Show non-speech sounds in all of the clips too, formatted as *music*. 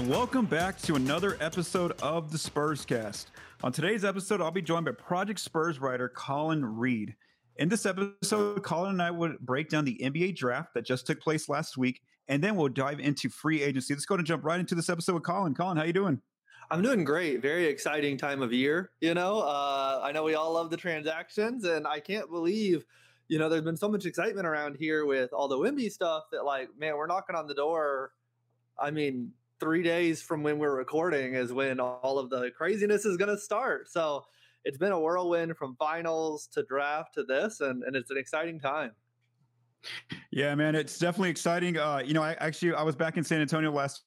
And welcome back to another episode of the Spurs Cast. On today's episode, I'll be joined by Project Spurs writer Collin Reid. In this episode, Collin and I would break down the NBA draft that just took place last week, and then we'll dive into free agency. Let's go and jump right into this episode with Collin. Collin, how you doing? I'm doing great. Very exciting time of year. You know, uh, I know we all love the transactions, and I can't believe, you know, there's been so much excitement around here with all the Wemby stuff that, like, man, we're knocking on the door. I mean, three days from when we're recording is when all of the craziness is going to start. So it's been a whirlwind from finals to draft to this, and, and it's an exciting time. Yeah, man, it's definitely exciting. Uh, you know, I actually I was back in San Antonio last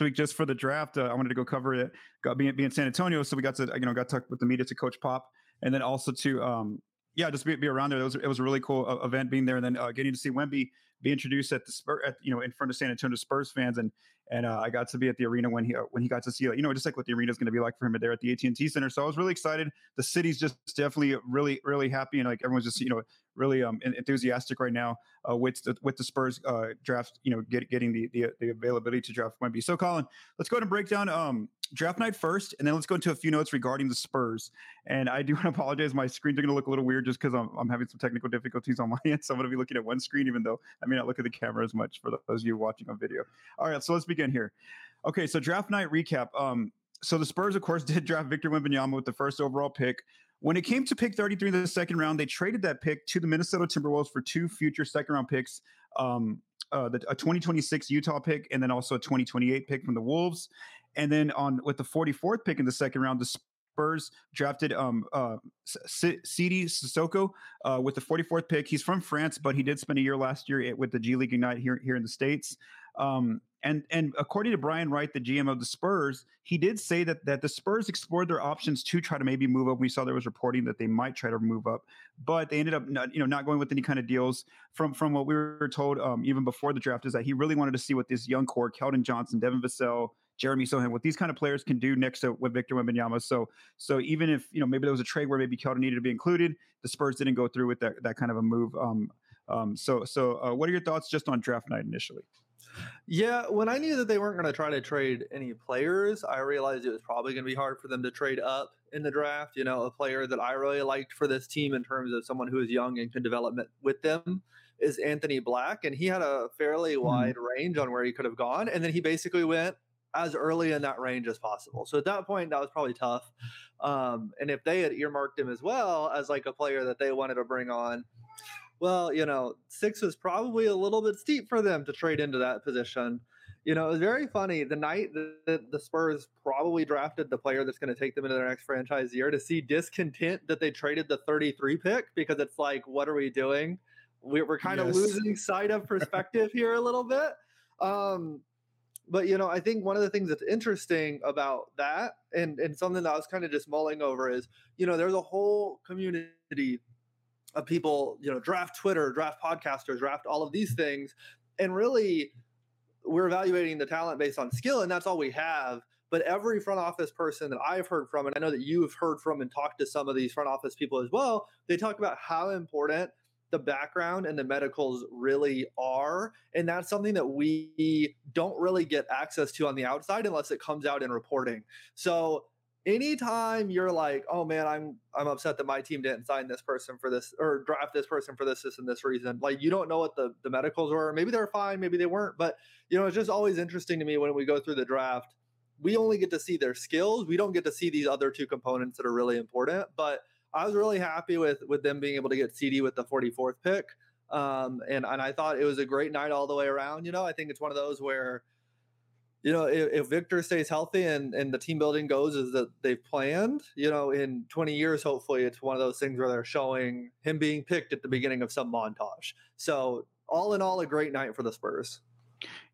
week just for the draft. Uh, I wanted to go cover it. Got be, be in San Antonio, so we got to you know got to talk with the media to Coach Pop, and then also to um yeah just be, be around there. It was it was a really cool uh, event being there, and then uh, getting to see Wemby be introduced at the Spur at you know in front of San Antonio Spurs fans, and and uh, I got to be at the arena when he uh, when he got to see you know just like what the arena is going to be like for him there at the AT and T Center. So I was really excited. The city's just definitely really really happy, and like everyone's just you know really um enthusiastic right now uh, with the with the Spurs uh, draft. You know, get, getting the, the the availability to draft Wemby. So Collin, let's go ahead and break down um draft night first, and then let's go into a few notes regarding the Spurs. And I do *laughs* want to apologize. My screens are going to look a little weird just because I'm, I'm having some technical difficulties on my *laughs* end. So I'm going to be looking at one screen, even though I may not look at the camera as much for those of you watching on video. All right, so let's begin here. Okay, so draft night recap. Um, so the Spurs, of course, *laughs* did draft Victor Wembanyama with the first overall pick. When it came to pick 33 in the second round, they traded that pick to the Minnesota Timberwolves for two future second round picks. Um, uh, the, a 2026 Utah pick and then also a 2028 pick from the Wolves. And then on with the 44th pick in the second round, the Spurs drafted um uh Cissoko uh, with the 44th pick. He's from France, but he did spend a year last year with the G League Ignite here here in the states. Um, and and according to Brian Wright, the GM of the Spurs, he did say that that the Spurs explored their options to try to maybe move up. We saw there was reporting that they might try to move up, but they ended up not, you know not going with any kind of deals. From from what we were told um, even before the draft is that he really wanted to see what this young core, Keldon Johnson, Devin Vassell, Jeremy Sochan, what these kind of players can do next to with Victor Wembanyama. So so even if you know maybe there was a trade where maybe Keldon needed to be included, the Spurs didn't go through with that that kind of a move. Um, um, so so uh, what are your thoughts just on draft night initially? Yeah, when I knew that they weren't going to try to trade any players, I realized it was probably going to be hard for them to trade up in the draft. You know, a player that I really liked for this team in terms of someone who is young and can develop with them is Anthony Black, and he had a fairly Mm-hmm. wide range on where he could have gone, and then he basically went as early in that range as possible. So at that point, that was probably tough. Um, and if they had earmarked him as well as like a player that they wanted to bring on, well, you know, six was probably a little bit steep for them to trade into that position. You know, it was very funny the night that the Spurs probably drafted the player that's going to take them into their next franchise year to see discontent that they traded the 33 pick because it's like, what are we doing? We're, we're kind Yes. of losing sight of perspective here a little bit. Um, but you know, I think one of the things that's interesting about that, and and something that I was kind of just mulling over is, you know, there's a whole community of people, you know, draft Twitter, draft podcasters, draft all of these things. And really, we're evaluating the talent based on skill, and that's all we have. But every front office person that I've heard from, and I know that you've heard from and talked to some of these front office people as well, they talk about how important the background and the medicals really are. And that's something that we don't really get access to on the outside unless it comes out in reporting. So anytime you're like, oh man, I'm I'm upset that my team didn't sign this person for this or draft this person for this, this, and this reason. Like you don't know what the, the medicals were. Maybe they're fine, maybe they weren't. But you know, it's just always interesting to me when we go through the draft. We only get to see their skills. We don't get to see these other two components that are really important. But I was really happy with with them being able to get Sidy with the 44th pick. Um, and and I thought it was a great night all the way around. You know, I think it's one of those where, you know, if, if Victor stays healthy and and the team building goes as that they've planned, you know, in 20 years, hopefully, it's one of those things where they're showing him being picked at the beginning of some montage. So all in all, a great night for the Spurs.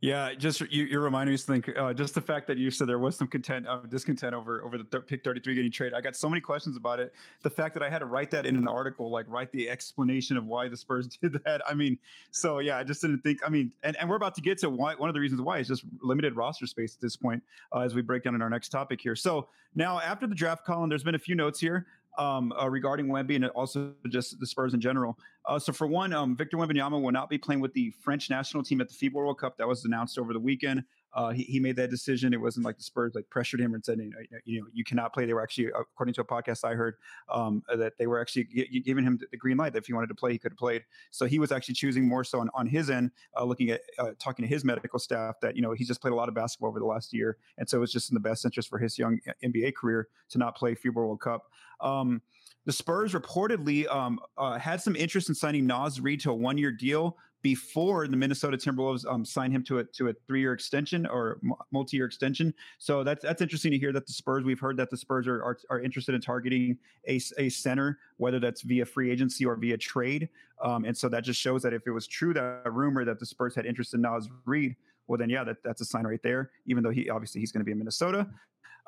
Yeah, just you, you're reminding me to think. Uh, just the fact that you said there was some content, uh, discontent over over the th- pick 33 getting traded. I got so many questions about it. The fact that I had to write that in an article, like write the explanation of why the Spurs *laughs* did that. I mean, so yeah, I just didn't think. I mean, and, and we're about to get to why. One of the reasons why is just limited roster space at this point, uh, as we break down in our next topic here. So now after the draft, Collin, there's been a few notes here um, uh, regarding Wemby and also just the Spurs in general. Uh, so for one, um, Victor Wembanyama will not be playing with the French national team at the FIBA World Cup. That was announced over the weekend. Uh, he, he made that decision. It wasn't like the Spurs like pressured him and said, you know, you, know, you cannot play. They were actually, according to a podcast I heard, um, that they were actually g- giving him the green light that if he wanted to play, he could have played. So he was actually choosing more so on, on his end, uh, looking at uh, talking to his medical staff that you know he's just played a lot of basketball over the last year, and so it's just in the best interest for his young uh, NBA career to not play FIBA World Cup. Um, the Spurs reportedly um, uh, had some interest in signing Naz Reid to a one-year deal before the Minnesota Timberwolves um, signed him to a to a three-year extension or multi-year extension. So that's that's interesting to hear that the Spurs. We've heard that the Spurs are are, are interested in targeting a, a center, whether that's via free agency or via trade. Um, and so that just shows that if it was true that rumor that the Spurs had interest in Naz Reid, well then yeah, that, that's a sign right there. Even though he obviously he's going to be in Minnesota.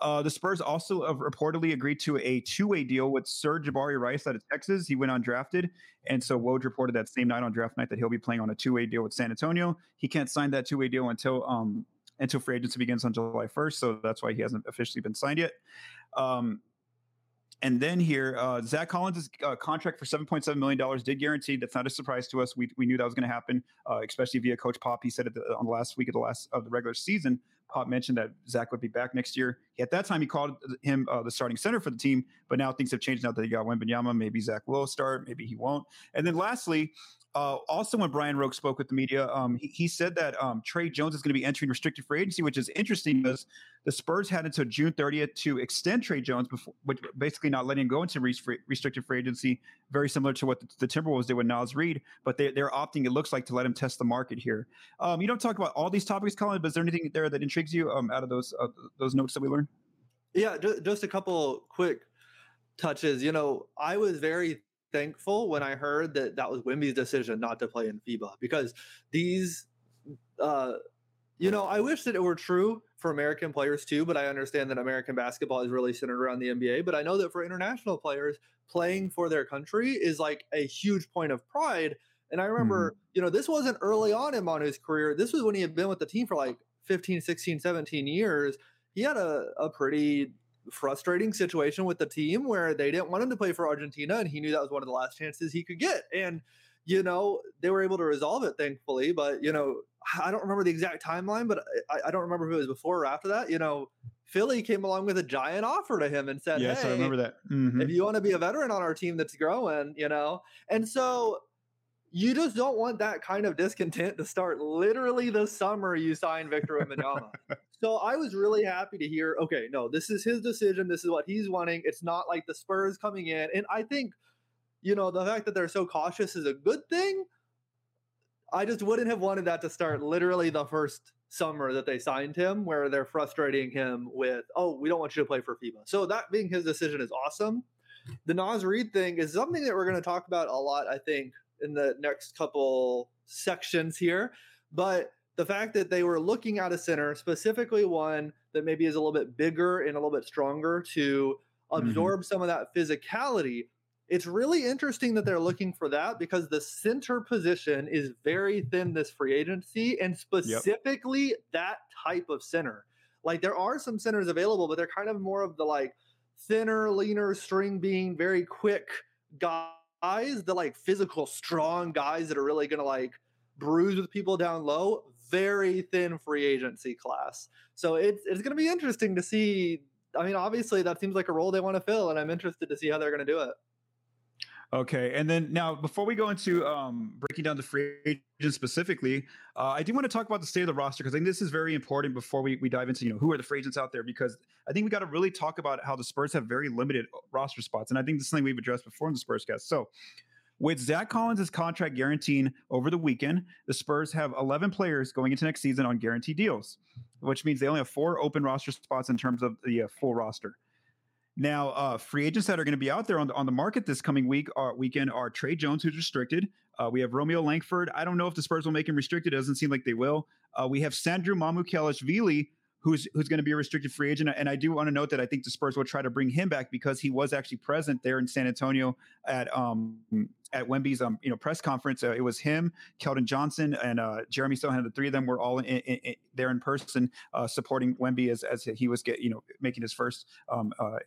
Uh, the Spurs also uh, reportedly agreed to a two-way deal with Sir'Jabari Rice out of Texas. He went undrafted, and so Woj reported that same night on draft night that he'll be playing on a two-way deal with San Antonio. He can't sign that two-way deal until um, until free agency begins on July 1st, so that's why he hasn't officially been signed yet. Um, and then here, uh, Zach Collins' uh, contract for $7.7 million did guarantee. That's not a surprise to us. We, we knew that was going to happen, uh, especially via Coach Pop. He said it on the last week of the last of the regular season. Pop mentioned that Zach would be back next year. At that time, he called him uh, the starting center for the team, but now things have changed now that he got Wembanyama. Maybe Zach will start, maybe he won't. And then lastly, uh, also, when Brian Roque spoke with the media, um, he, he, said that um, Tre Jones is going to be entering restricted free agency, which is interesting because the Spurs had until June 30th to extend Tre Jones, before, which basically not letting him go into restricted free agency, very similar to what the, the Timberwolves did with Naz Reid. But they, are opting, it looks like, to let him test the market here. Um, you don't talk about all these topics, Collin, but is there anything there that intrigues you um, out of those uh, those notes that we learned? Yeah, just a couple quick touches. You know, I was very thankful when I heard that that was Wemby's decision not to play in FIBA because these, uh, you know, I wish that it were true for American players too, but I understand that American basketball is really centered around the NBA. But I know that for international players, playing for their country is like a huge point of pride. And I remember, mm. you know, this wasn't early on in Manu's career. This was when he had been with the team for like 15, 16, 17 years. He had a, a pretty frustrating situation with the team where they didn't want him to play for Argentina, and he knew that was one of the last chances he could get. And you know, they were able to resolve it, thankfully. But you know, I don't remember the exact timeline, but I, I don't remember if it was before or after that. You know, Philly came along with a giant offer to him and said, "Yes, hey, I remember that. Mm-hmm. If you want to be a veteran on our team that's growing, you know." And so you just don't want that kind of discontent to start literally the summer you sign Victor *laughs* Wembanyama. So I was really happy to hear, okay, no, this is his decision. This is what he's wanting. It's not like the Spurs coming in. And I think, you know, the fact that they're so cautious is a good thing. I just wouldn't have wanted that to start literally the first summer that they signed him, where they're frustrating him with, oh, we don't want you to play for FIBA. So that being his decision is awesome. The Naz Reid thing is something that we're going to talk about a lot, I think, in the next couple sections here. But the fact that they were looking at a center, specifically one that maybe is a little bit bigger and a little bit stronger to mm-hmm. absorb mm-hmm. some of that physicality it's really interesting that they're looking for that because the center position is very thin this free agency and specifically yep. that type of center. Like there are some centers available, but they're kind of more of the like thinner, leaner, string being very quick guys, the like physical, strong guys that are really going to like bruise with people down low. Very thin free agency class. So it's it's going to be interesting to see. I mean, obviously that seems like a role they want to fill, and I'm interested to see how they're going to do it. Okay, and then now before we go into um, breaking down the free agents specifically, uh, I do want to talk about the state of the roster because I think this is very important before we, we dive into you know who are the free agents out there because I think we got to really talk about how the Spurs have very limited uh, roster spots, and I think this is something we've addressed before in the Spurs cast. So, with Zach Collins' contract guaranteeing over the weekend, the Spurs have 11 players going into next season on guaranteed deals, which means they only have four open roster spots in terms of the uh, full roster. Now, uh, free agents that are going to be out there on the, on the market this coming week are, weekend are Tre Jones, who's restricted. Uh, we have Romeo Langford. I don't know if the Spurs will make him restricted. It doesn't seem like they will. Uh, we have Sandro Mamukelashvili, who's who's going to be a restricted free agent. And I do want to note that I think the Spurs will try to bring him back because he was actually present there in San Antonio at um at Wemby's um you know press conference. Uh, it was him, Keldon Johnson, and uh, Jeremy Sochan. The three of them were all in, in, in, there in person uh, supporting Wemby as as he was get you know making his first um uh,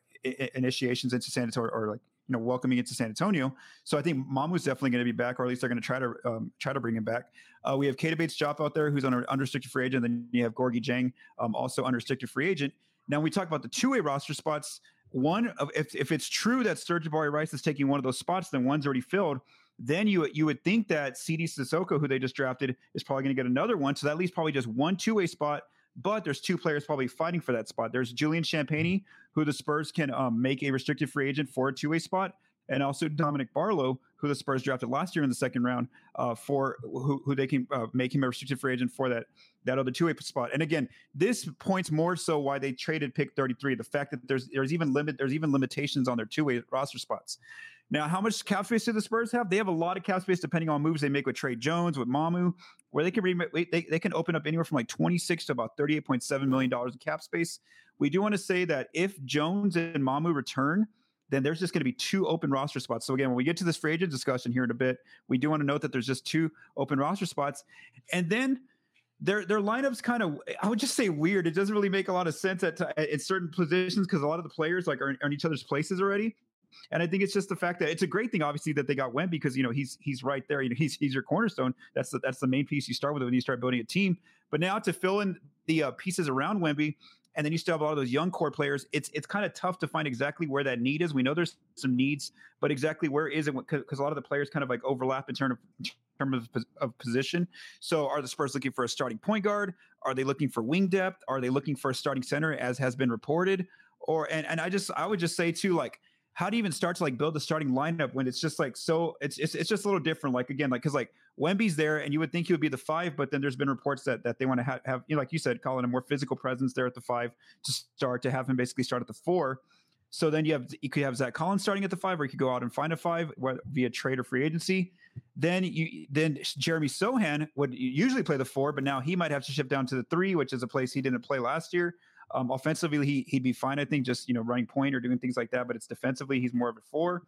initiations into San Antonio or like you know welcoming it to San Antonio. So I think Mamu's definitely going to be back, or at least they're going to try to um, try to bring him back. Uh, we have Keita Bates-Diop out there, who's on an unrestricted free agent. Then you have Gorgui Dieng, um, also unrestricted free agent. Now we talk about the two-way roster spots. One of if if it's true that Sir'Jabari Rice is taking one of those spots, then one's already filled. Then you you would think that Sidy Cissoko, who they just drafted, is probably going to get another one. So that leaves probably just one two-way spot but there's two players probably fighting for that spot. There's Julian Champagnie, who the Spurs can um, make a restricted free agent for a two way spot, and also Dominic Barlow, who the Spurs drafted last year in the second round, uh, for who, who they can uh, make him a restricted free agent for that that other two way spot. And again, this points more so why they traded pick 33. The fact that there's there's even limit there's even limitations on their two way roster spots. Now, how much cap space do the Spurs have? They have a lot of cap space depending on moves they make with Tre Jones, with Mamu, where they can re- they, they can open up anywhere from like 26 to about 38.7 million dollars in cap space. We do want to say that if Jones and Mamu return, then there's just going to be two open roster spots. So again, when we get to this free agent discussion here in a bit, we do want to note that there's just two open roster spots, and then their their lineups kind of I would just say weird. It doesn't really make a lot of sense at in certain positions because a lot of the players like are, are in each other's places already. And I think it's just the fact that it's a great thing, obviously, that they got Wemby because you know he's he's right there. You know he's he's your cornerstone. That's the that's the main piece you start with when you start building a team. But now to fill in the uh, pieces around Wemby, and then you still have a lot of those young core players. It's it's kind of tough to find exactly where that need is. We know there's some needs, but exactly where is it? Because a lot of the players kind of like overlap in terms of in terms of, of position. So, are the Spurs looking for a starting point guard? Are they looking for wing depth? Are they looking for a starting center, as has been reported? Or and and I just I would just say too like how do you even start to like build the starting lineup when it's just like so it's it's, it's just a little different like again like because like Wemby's there and you would think he would be the five but then there's been reports that that they want to have, have you know like you said Collin a more physical presence there at the five to start to have him basically start at the four so then you have you could have Zach Collins starting at the five, or you could go out and find a five via trade or free agency. Then you then Jeremy Sochan would usually play the four, but now he might have to shift down to the three, which is a place he didn't play last year. Um, offensively, he he'd be fine, I think, just you know running point or doing things like that. But it's defensively, he's more of a four.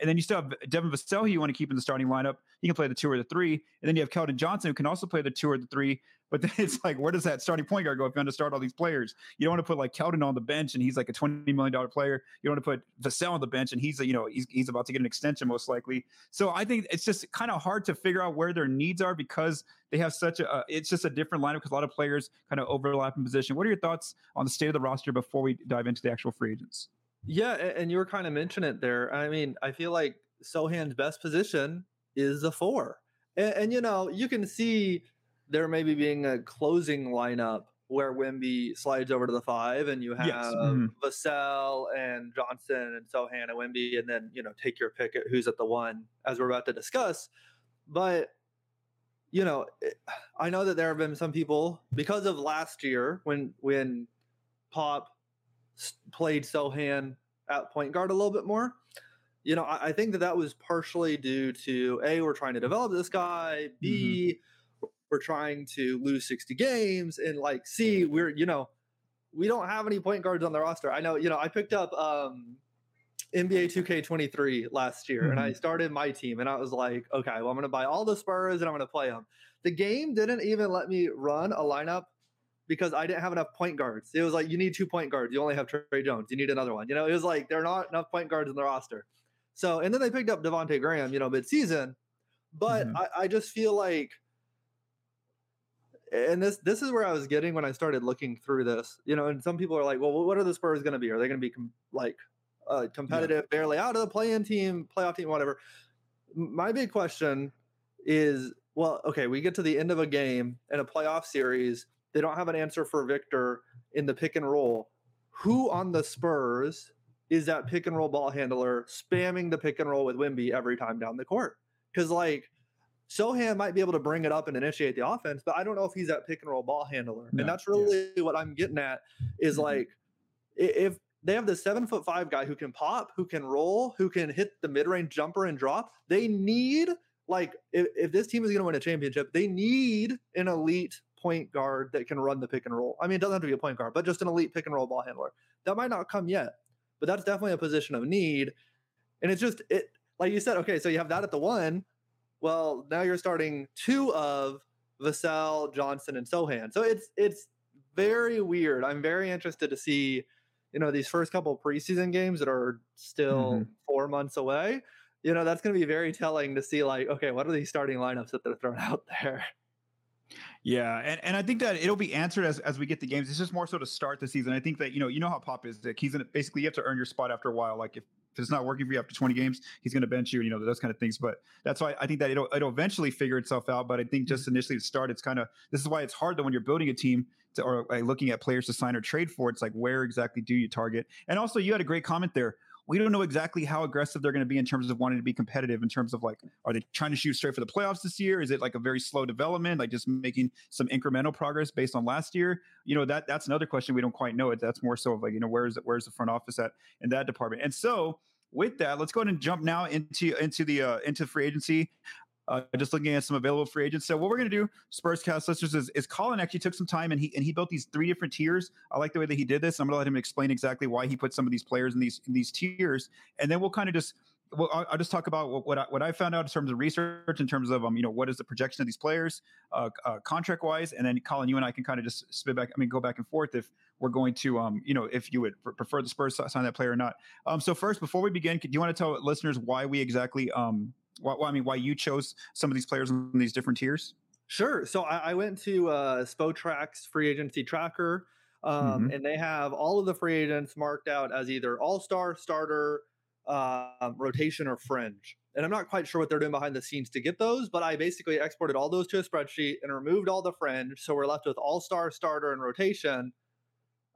And then you still have Devin Vassell, who you want to keep in the starting lineup. He can play the two or the three. And then you have Keldon Johnson, who can also play the two or the three. But then *laughs* it's like, where does that starting point guard go if you want to start all these players? You don't want to put like Keldon on the bench and he's like a $20 million player. You don't want to put Vassell on the bench and he's, you know, he's, he's about to get an extension most likely. So I think it's just kind of hard to figure out where their needs are because they have such a, it's just a different lineup because a lot of players kind of overlap in position. What are your thoughts on the state of the roster before we dive into the actual free agents? Yeah, and you were kind of mentioning it there. I mean, I feel like Sochan's best position is the four. And, and, you know, you can see there maybe being a closing lineup where Wemby slides over to the five and you have yes. mm-hmm. Vassell and Johnson and Sochan and Wemby, and then, you know, take your pick at who's at the one as we're about to discuss. But, you know, eh, I know that there have been some people because of last year when, when Pop played Sochan at point guard a little bit more you know, I, I, think that that was partially due to a we're trying to develop this guy, b mm-hmm. We're trying to lose sixty games, and like see we're you know we don't have any point guards on the roster. I know you know I picked up um NBA 2K23 last year, and I Mhm. started my team, and I was like, okay, well, I'm to buy all the Spurs and I'm to play them. The game didn't even let me run a lineup because I didn't have enough point guards. It was like you need two point guards. You only have Tre Jones. You need another one. You know, it was like there are not enough point guards in the roster. So, and then they picked up Devonte Graham, you know, mid-season. But Mhm. I, I just feel like, and this this is where I was getting when I started looking through this. You know, and some people are like, well, what are the Spurs going to be? Are they going to be com- like uh, competitive, barely out of the play-in team, playoff team, whatever? My big question is, well, okay, we get to the end of a game in a playoff series. They don't have an answer for Victor in the pick and roll. Who on the Spurs is that pick and roll ball handler spamming the pick and roll with Wemby every time down the court? Because like Sochan might be able to bring it up and initiate the offense, but I don't know if he's that pick and roll ball handler. No, And that's yeah. really what I'm getting at is Mhm. like if they have the seven foot five guy who can pop, who can roll, who can hit the mid range jumper and drop, they need like if, if this team is going to win a championship, they need an elite point guard that can run the pick and roll. I mean, it doesn't have to be a point guard, but just an elite pick and roll ball handler. That might not come yet, but that's definitely a position of need. And it's just it like you said, okay, so you have that at the one. Well, now you're starting two of Vassell, Johnson, and Sochan. So it's it's very weird. I'm very interested to see, you know, these first couple preseason games that are still Mhm. four months away. You know, that's going to be very telling to see, like, okay, what are these starting lineups that they're throwing *laughs* out there? Yeah, and, and I think that it'll be answered as, as we get the games. It's just more so to start the season. I think that you know you know how Pop is. That he's gonna basically you have to earn your spot after a while. Like if, if it's not working for you after 20 games, he's gonna bench you. and, You know those kind of things. But that's why I think that it'll it'll eventually figure itself out. But I think just mm-hmm. initially to start, it's kind of this is why it's hard though when you're building a team to, or like, looking at players to sign or trade for. It's like where exactly do you target? And also you had a great comment there. We don't know exactly how aggressive they're going to be in terms of wanting to be competitive. In terms of like, are they trying to shoot straight for the playoffs this year? Is it like a very slow development, like just making some incremental progress based on last year? You know, that that's another question we don't quite know. It that's more so of like, you know, where's where's the front office at in that department? And so with that, let's go ahead and jump now into into the uh, into free agency. Uh, just looking at some available free agents. So what we're going to do, Spurs cast listeners, is, is Collin actually took some time and he and he built these three different tiers. I like the way that he did this. I'm going to let him explain exactly why he put some of these players in these in these tiers, and then we'll kind of just well, I'll, just talk about what what I, what I found out in terms of research, in terms of um, you know, what is the projection of these players, uh, uh contract wise, and then Collin, you and I can kind of just spit back. I mean, go back and forth if we're going to, um, you know, if you would prefer the Spurs sign that player or not. Um, so first, before we begin, do you want to tell listeners why we exactly, um, why, why I mean, why you chose some of these players in these different tiers? Sure. So I, I went to uh, Spotrac's free agency tracker, um, Mhm. and they have all of the free agents marked out as either all star, starter, um, rotation, or fringe. And I'm not quite sure what they're doing behind the scenes to get those, but I basically exported all those to a spreadsheet and removed all the fringe. So we're left with all star, starter, and rotation.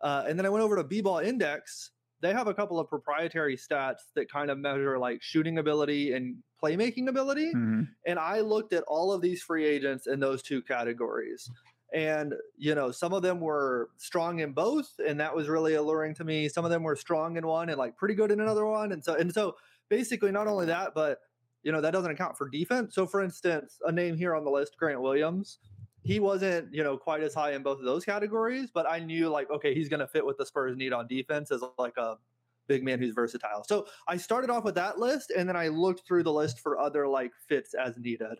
Uh, and then I went over to B Ball Index. They have a couple of proprietary stats that kind of measure like shooting ability and playmaking ability mm-hmm. and I looked at all of these free agents in those two categories. And, you know, some of them were strong in both, and that was really alluring to me. Some of them were strong in one and like pretty good in another one. And so, and so basically, not only that, but, you know, that doesn't account for defense. So, for instance, a name here on the list, Grant Williams, he wasn't, you know, quite as high in both of those categories, but I knew like, okay, he's going to fit what the Spurs need on defense as like a big man who's versatile. So I started off with that list and then I looked through the list for other like fits as needed.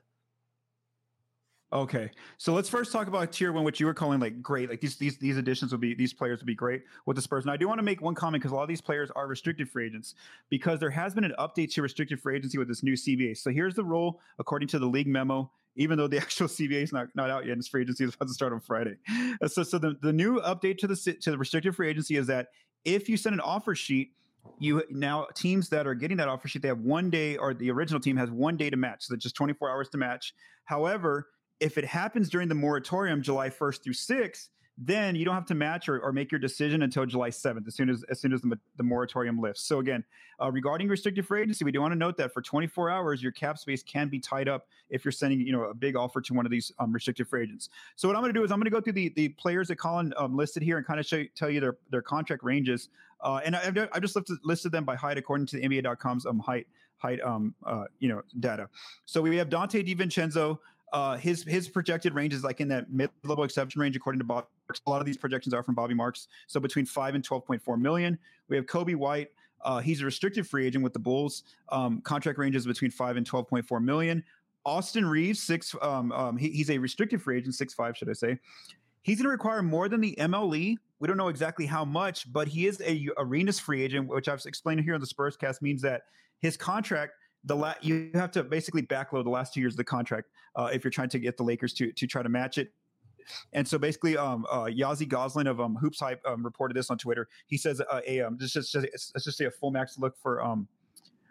Okay, so let's first talk about tier one, which you were calling like great. Like these these these additions would be these players would be great with the Spurs. And I do want to make one comment because a lot of these players are restricted free agents because there has been an update to restricted free agency with this new CBA. So here's the rule according to the league memo. Even though the *laughs* actual CBA is not, not out yet, and this free agency is about to start on Friday. Uh, So so the, the new update to the to the restricted free agency is that if you send an offer sheet, you now teams that are getting that offer sheet they have one day, or the original team has one day to match. So just 24 hours to match. However, if it happens during the moratorium july 1st through 6th then you don't have to match or, or make your decision until july 7th as soon as as soon as the, the moratorium lifts. So again uh, regarding restricted free agency we do want to note that for 24 hours your cap space can be tied up if you're sending you know a big offer to one of these um, restricted free agents. So what i'm going to do is i'm going to go through the the players that colin um, listed here and kind of show, tell you their their contract ranges. Uh, and I, have I've just listed, listed them by height according to the nba.com's um, height height um uh you know data. So we have Donte DiVincenzo uh, his his projected range is like in that mid-level exception range according to Bob. A lot of these projections are from Bobby Marks, so between five and twelve point four million. We have Coby White. Uh, he's a restricted free agent with the Bulls. Um, contract ranges between five and twelve point four million. Austin Reaves, six. Um, um, he, he's a restricted free agent, six five, should I say? He's going to require more than the MLE. We don't know exactly how much, but he is a arenas free agent, which I've explained here on the Spurs cast means that his contract the la- you have to basically backload the last two years of the contract uh, if you're trying to get the Lakers to to try to match it. And so basically, um, uh, Gozlan of um, Hoops Hype um, reported this on Twitter. He says uh, a um, just, just, just let's just say a full max look for um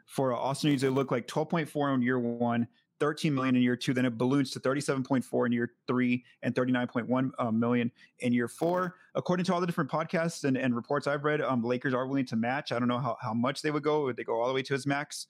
for uh, Austin Reaves. It look like 12.4 in year one, 13 million in year two, then it balloons to 37.4 in year three and 39.1 um, million in year four. According to all the different podcasts and, and reports I've read, um, Lakers are willing to match. I don't know how, how much they would go. Would they go all the way to his max?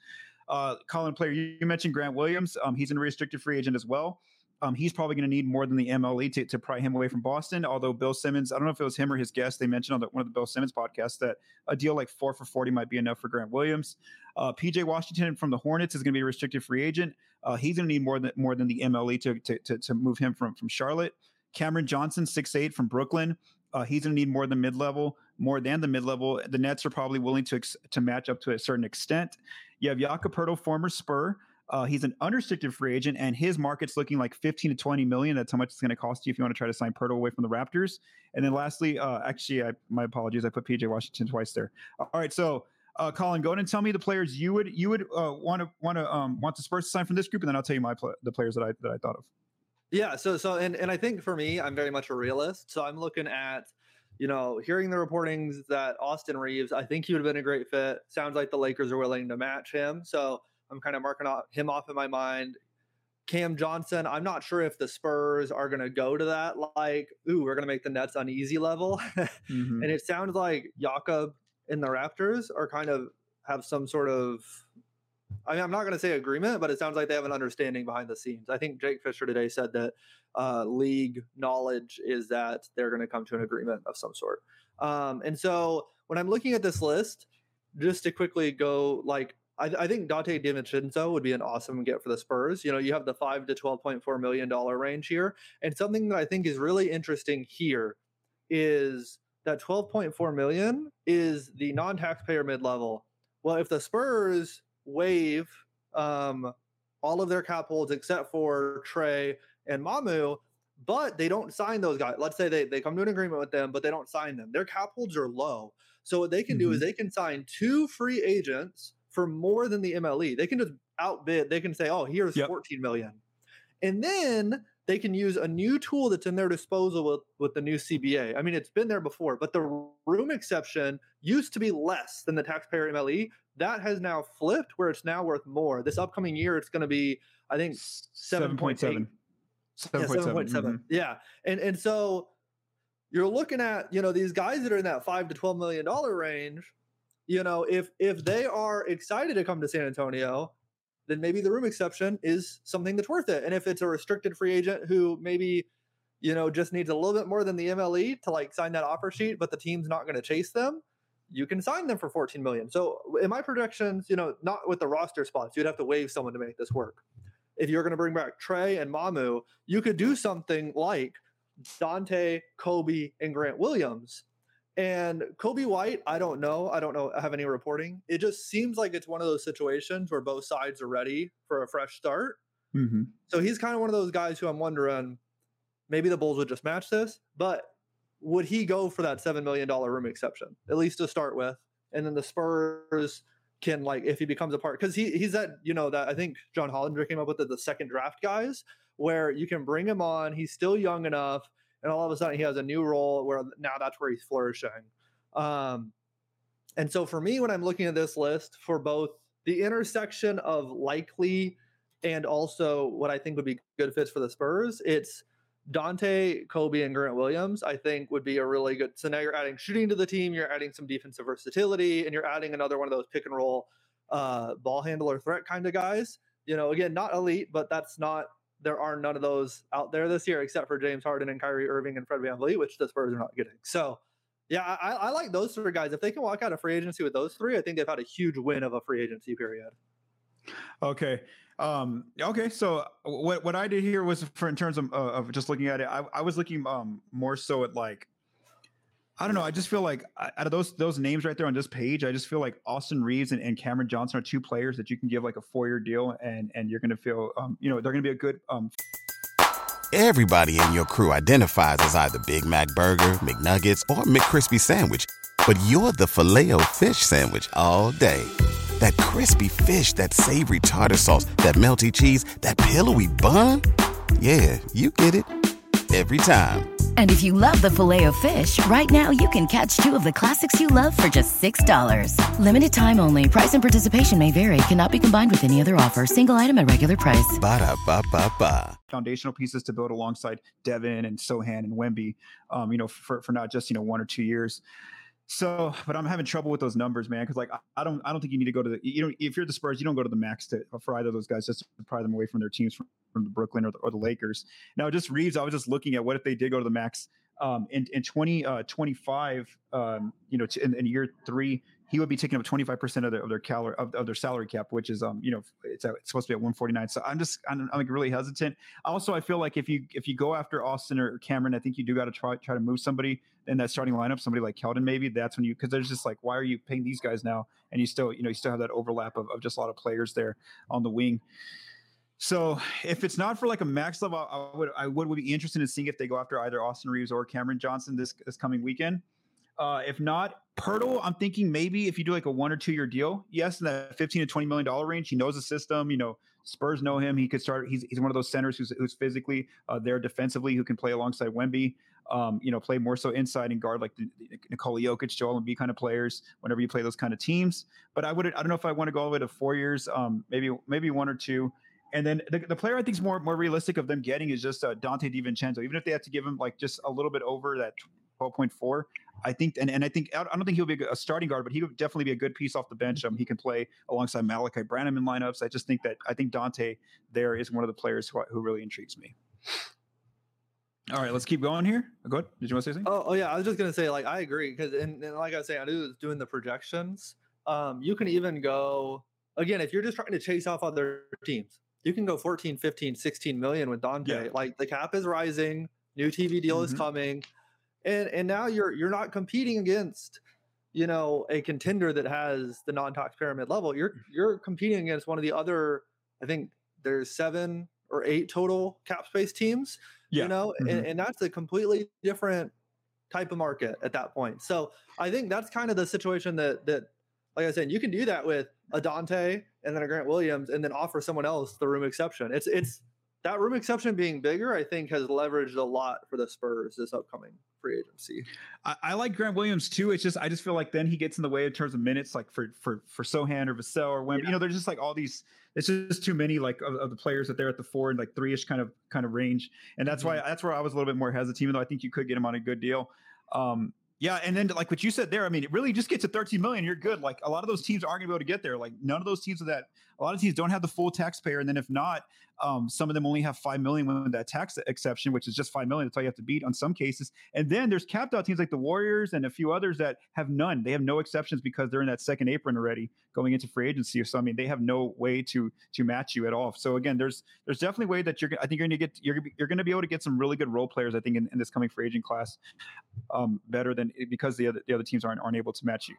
Uh, Collin player, you, you mentioned Grant Williams. Um, he's a restricted free agent as well. Um, he's probably going to need more than the MLE to, to pry him away from Boston. Although Bill Simmons, I don't know if it was him or his guest, they mentioned on the, one of the Bill Simmons podcasts that a deal like four for 40 might be enough for Grant Williams. Uh, PJ Washington from the Hornets is going to be a restricted free agent. Uh, he's going to need more than more than the MLE to, to, to, to move him from, from Charlotte. Cameron Johnson, six eight from Brooklyn. Uh, he's going to need more than mid level, more than the mid level. The Nets are probably willing to ex- to match up to a certain extent. You have Jakob Poeltl, former Spur. Uh, he's an unrestricted free agent, and his market's looking like 15 to 20 million. That's how much it's going to cost you if you want to try to sign Poeltl away from the Raptors. And then lastly, uh, actually, I, my apologies, I put PJ Washington twice there. All right, so uh, Collin, go ahead and tell me the players you would you would want to want to um, want the Spurs to sign from this group, and then I'll tell you my pl- the players that I that I thought of. Yeah, so so and and I think for me, I'm very much a realist. So I'm looking at you know, hearing the reportings that Austin Reaves, I think he would have been a great fit. Sounds like the Lakers are willing to match him. So I'm kind of marking him off in my mind. Cam Johnson, I'm not sure if the Spurs are going to go to that, like, ooh, we're going to make the Nets uneasy level. *laughs* mm-hmm. And it sounds like Jakob and the Raptors are kind of have some sort of, I mean, I'm not going to say agreement, but it sounds like they have an understanding behind the scenes. I think Jake Fisher today said that uh, league knowledge is that they're going to come to an agreement of some sort. Um, and so when I'm looking at this list, just to quickly go like I, I, think Donte DiVincenzo would be an awesome get for the Spurs. You know, you have the five to twelve point four million dollar range here, and something that I think is really interesting here is that twelve point four million is the non-taxpayer mid-level. Well, if the Spurs waive um, all of their cap holds except for Tre and Mamu, but they don't sign those guys. Let's say they, they come to an agreement with them, but they don't sign them. Their cap holds are low. So what they can mm-hmm. do is mm-hmm. they can sign two free agents for more than the MLE. They can just outbid. They can say, "Oh, here's yep. 14 million. And then they can use a new tool that's in their disposal with, with the new CBA. I mean, it's been there before, but the room exception used to be less than the taxpayer MLE. That has now flipped where it's now worth more. This upcoming year, it's going to be, I think, 7.7. 7.7. Yeah, 7.7. Mm-hmm. yeah. And and so you're looking at, you know, these guys that are in that 5 to 12 million dollar range, you know, if if they are excited to come to San Antonio, then maybe the room exception is something that's worth it. And if it's a restricted free agent who maybe you know just needs a little bit more than the MLE to like sign that offer sheet, but the team's not going to chase them, you can sign them for 14 million. So in my projections, you know, not with the roster spots, you'd have to waive someone to make this work if you're going to bring back Tre and Mamu, you could do something like Donte, Coby, and Grant Williams. And Coby White, I don't know. I don't know. I have any reporting. It just seems like it's one of those situations where both sides are ready for a fresh start. Mm-hmm. So he's kind of one of those guys who I'm wondering maybe the Bulls would just match this, but would he go for that $7 million room exception, at least to start with? And then the Spurs can like if he becomes a part because he he's that you know that I think John Hollinger came up with the, the second draft guys where you can bring him on. He's still young enough, and all of a sudden he has a new role where now that's where he's flourishing. Um, and so for me, when I'm looking at this list for both the intersection of likely and also what I think would be good fits for the Spurs, it's Donte, Coby, and Grant Williams, I think would be a really good. So now you're adding shooting to the team, you're adding some defensive versatility, and you're adding another one of those pick and roll uh, ball handler threat kind of guys. You know, again, not elite, but that's not. There are none of those out there this year, except for James Harden and Kyrie Irving and Fred VanVleet, which the Spurs are not getting. So, yeah, I, I like those three guys. If they can walk out of free agency with those three, I think they've had a huge win of a free agency period. Okay. Um, okay, so uh, what what I did here was for in terms of uh, of just looking at it, I, I was looking um more so at like I don't know. I just feel like out of those those names right there on this page, I just feel like Austin Reaves and, and Cameron Johnson are two players that you can give like a four year deal, and and you're going to feel, um, you know, they're going to be a good. Um... Everybody in your crew identifies as either Big Mac Burger, McNuggets, or McCrispy Sandwich, but you're the filet O fish Sandwich all day. That crispy fish, that savory tartar sauce, that melty cheese, that pillowy bun. Yeah, you get it every time. And if you love the filet of fish, right now you can catch two of the classics you love for just $6. Limited time only. Price and participation may vary. Cannot be combined with any other offer. Single item at regular price. Ba da ba ba ba. Foundational pieces to build alongside Devin and Sochan and Wemby, um, you know, for, for not just, you know, one or two years. So, *sighs* but I'm having trouble with those numbers, man. Because like, I, don't, I don't think you need to go to the, you know, if you're the Spurs, you don't go to the max to for either of those guys just to pry them away from their teams from, from the Brooklyn or the, or the Lakers. Now, just Reaves, I was just looking at what if they did go to the max um, in in 2025, uh, um, you know, in, in year three, he would be taking up 25% of their of their calorie of, of, their salary cap, which is um, you know, it's, it's supposed to be at 149. So I'm just I'm, I'm like really hesitant. Also, I feel like if you if you go after Austin or Cameron, I think you do got to try try to move somebody in that starting lineup, somebody like Keldon maybe. That's when you because there's just like why are you paying these guys now? And you still you know you still have that overlap of, of just a lot of players there on the wing. So if it's not for like a max level, I would I would, would be interested in seeing if they go after either Austin Reaves or Cameron Johnson this this coming weekend. Uh, if not, Poeltl, I'm thinking maybe if you do like a one or two year deal, yes, in that 15 to 20 million dollar range, he knows the system. You know, Spurs know him. He could start. He's, he's one of those centers who's who's physically uh, there defensively, who can play alongside Wemby. Um, you know, play more so inside and guard like the, the Nikola Jokic, Joel Embiid kind of players. Whenever you play those kind of teams, but I would I don't know if I want to go all the way to four years. Um, maybe maybe one or two. And then the, the player I think is more more realistic of them getting is just uh, Donte DiVincenzo. Even if they have to give him like just a little bit over that 12.4, I think, and, and I think I don't think he'll be a starting guard, but he would definitely be a good piece off the bench. Um, he can play alongside Malaki Branham in lineups. I just think that I think Donte there is one of the players who, who really intrigues me. All right, let's keep going here. Go ahead. Did you want to say something? Oh, oh yeah, I was just gonna say like I agree because and, and, like I was saying, I was doing the projections. Um, you can even go again if you're just trying to chase off other teams you can go 14, 15, 16 million with Donte. Yeah. Like the cap is rising, new TV deal mm-hmm. is coming. And and now you're you're not competing against, you know, a contender that has the non-taxpayer mid-level. You're you're competing against one of the other, I think there's seven or eight total cap space teams. Yeah. You know, mm-hmm. and, and that's a completely different type of market at that point. So I think that's kind of the situation that that like I said, you can do that with a Donte and then a Grant Williams, and then offer someone else the room exception. It's it's that room exception being bigger, I think, has leveraged a lot for the Spurs this upcoming free agency. I, I, like Grant Williams too. It's just I just feel like then he gets in the way in terms of minutes, like for for for Sochan or Vassell or when yeah. you know, there's just like all these. It's just too many like of, of, the players that they're at the four and like three ish kind of kind of range, and that's mm-hmm. why that's where I was a little bit more hesitant. Even though I think you could get him on a good deal. Um, yeah, and then like what you said there, I mean, it really just gets to 13 million. You're good. Like a lot of those teams aren't gonna be able to get there. Like none of those teams are that. A lot of teams don't have the full taxpayer, and then if not, um, some of them only have five million with that tax exception, which is just five million. That's all you have to beat on some cases. And then there's capped out teams like the Warriors and a few others that have none. They have no exceptions because they're in that second apron already going into free agency. So I mean, they have no way to to match you at all. So again, there's there's definitely a way that you're. I think you're gonna get you're you're gonna be able to get some really good role players. I think in, in this coming free agent class, um, better than because the other the other teams aren't aren't able to match you.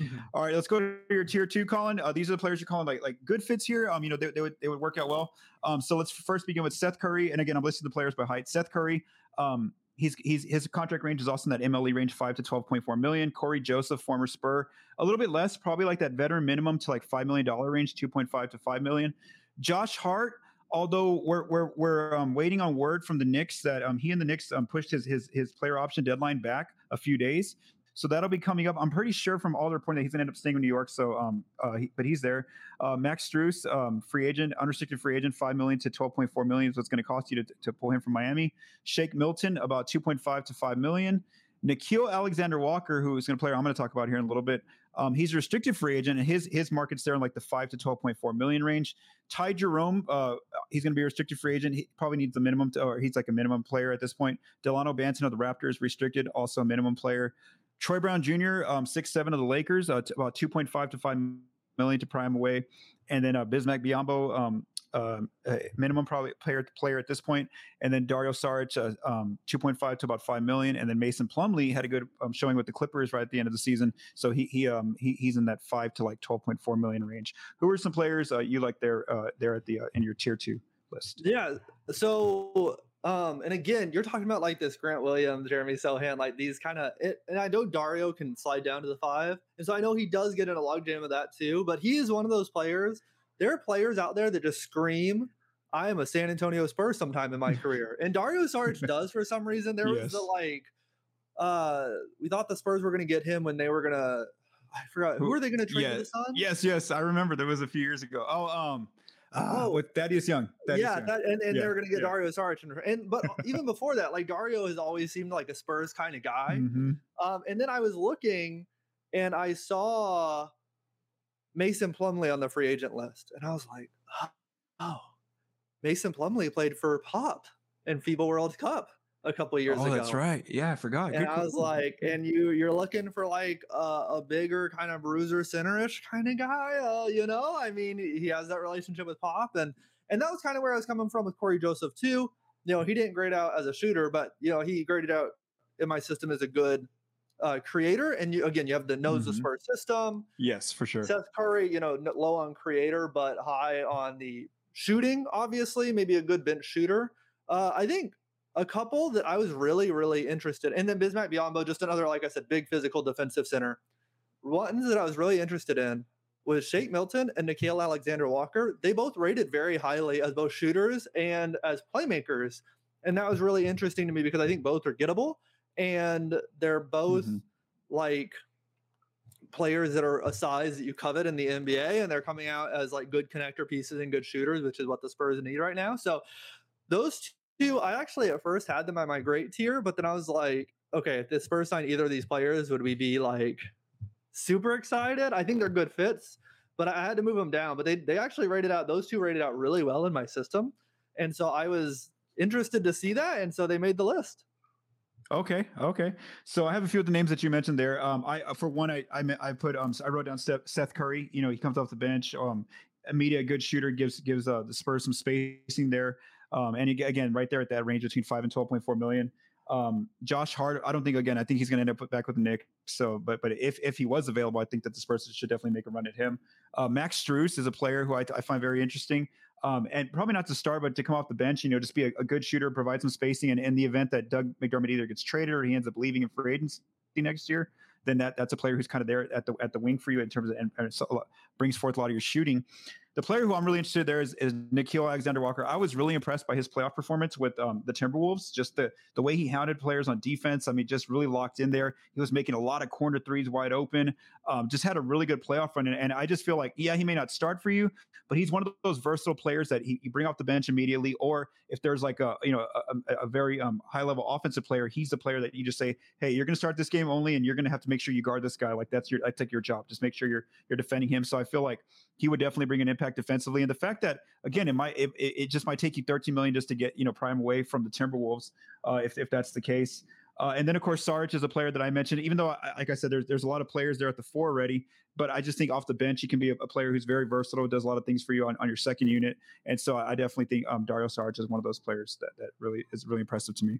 Mm-hmm. All right, let's go to your tier two, Collin. Uh, these are the players you're calling like like good fits here. Um, you know, they, they would they would work out well. Um, so let's first begin with Seth Curry, and again, I'm listing the players by height. Seth Curry, um, he's he's his contract range is also in that MLE range, five to twelve point four million. Cory Joseph, former Spur, a little bit less, probably like that veteran minimum to like five million dollar range, two point five to five million. Josh Hart, although we're we're we're um, waiting on word from the Knicks that um, he and the Knicks um, pushed his his his player option deadline back a few days. So that'll be coming up. I'm pretty sure from all the reporting that he's going to end up staying in New York. So, um, uh, he, but he's there. Uh, Max Strus, um, free agent, unrestricted free agent, five million to 12.4 million is what's going to cost you to, to pull him from Miami. Shake Milton, about 2.5 to 5 million. Nickeil Alexander Walker, who is going to play, I'm going to talk about here in a little bit. Um, he's a restricted free agent, and his his market's there in like the five to 12.4 million range. Ty Jerome, uh, he's going to be a restricted free agent. He probably needs the minimum, to, or he's like a minimum player at this point. Dalano Banton of the Raptors, restricted, also a minimum player. Troy Brown Jr., um, six seven of the Lakers, uh, t- about two point five to five million to prime away, and then uh, Bismack Biyombo, um, um, uh, minimum probably player player at this point, and then Dario Saric, uh, um, two point five to about five million, and then Mason Plumlee had a good um, showing with the Clippers right at the end of the season, so he he um he, he's in that five to like twelve point four million range. Who are some players uh, you like there uh, there at the uh, in your tier two list? Yeah. So, um, and again, you're talking about like this Grant Williams, Jeremy Sochan, like these kind of, and I know Dario can slide down to the five, and so I know he does get in a logjam of that too. But he is one of those players. There are players out there that just scream, "I am a San Antonio Spurs" sometime in my *laughs* career, and Dario Saric does for some reason. There was the like, uh, we thought the Spurs were going to get him when they were going to. I forgot who Who- were they going to trade to the Suns? Yes, yes, I remember there was a few years ago. Oh, um, ah, Oh. with Thaddeus Young. Thaddeus yeah, Young. that, and, and Yeah, they're going to get yeah. Dario Saric, and, and but *laughs* even before that, like Dario has always seemed like a Spurs kind of guy. Mhm. Um, and then I was looking, and I saw Mason Plumlee on the free agent list, and I was like, oh, Mason Plumlee played for Pop in FIBA World Cup a couple years oh, ago. that's right. Yeah, I forgot. And Good I was like, and you you're looking for like a, a bigger kind of bruiser centerish kind of guy, uh, you know? I mean, he has that relationship with Pop, and and that was kind of where I was coming from with Cory Joseph too. You know, he didn't grade out as a shooter, but you know, he graded out in my system as a good uh, creator. And you again, you have the nose Mhm. Spurs system. yes, for sure. Seth Curry, you know, low on creator, but high on the shooting, obviously, maybe a good bench shooter. Uh, I think a couple that I was really, really interested in. And then Bismack Biyombo, just another, like I said, big physical defensive center. Ones that I was really interested in was Shake Milton and Nickeil Alexander Walker. They both rated very highly as both shooters and as playmakers. And that was really interesting to me because I think both are gettable and they're both Mhm. like players that are a size that you covet in the NBA, and they're coming out as like good connector pieces and good shooters, which is what the Spurs need right now. So those two, I actually at first had them at my great tier, but then I was like, okay, if the Spurs sign either of these players, would we be like super excited? I think they're good fits, but I had to move them down. But they they actually rated out those two rated out really well in my system, and so I was interested to see that, and so they made the list. Okay, okay. So I have a few of the names that you mentioned there. Um, I for one, I I, I put um, I wrote down Seth, Seth Curry. You know, he comes off the bench. Um, immediate good shooter gives gives uh, the Spurs some spacing there. Um, and again, right there at that range between five and twelve point four million. Um, Josh Hart, I don't think again. I think he's going to end up back with Nick. So, but but if if he was available, I think that the Spurs should definitely make a run at him. Uh, Max Strus is a player who I, I find very interesting. Um, and probably not to start, but to come off the bench, you know, just be a, a good shooter, provide some spacing, and in the event that Doug McDermott either gets traded or he ends up leaving in free agency next year, then that that's a player who's kind of there at the at the wing for you in terms of and, and so, brings forth a lot of your shooting. The player who I'm really interested in there is, is Nickeil Alexander Walker. I was really impressed by his playoff performance with um, the Timberwolves. Just the the way he hounded players on defense. I mean, just really locked in there. He was making a lot of corner threes wide open. Um, just had a really good playoff run, and, and I just feel like yeah, he may not start for you, but he's one of those versatile players that he, you bring off the bench immediately, or if there's like a you know a, a, very um, high level offensive player, he's the player that you just say, hey, you're going to start this game only, and you're going to have to make sure you guard this guy. Like that's your I take your job. Just make sure you're you're defending him. So I feel like he would definitely bring an impact defensively, and the fact that again, it might it, it just might take you 13 million just to get you know prime away from the Timberwolves, uh, if if that's the case. Uh, and then of course Saric is a player that I mentioned. Even though, like I said, there's there's a lot of players there at the four already, but I just think off the bench he can be a, a player who's very versatile, does a lot of things for you on, on your second unit, and so I definitely think um, Dario Saric is one of those players that that really is really impressive to me.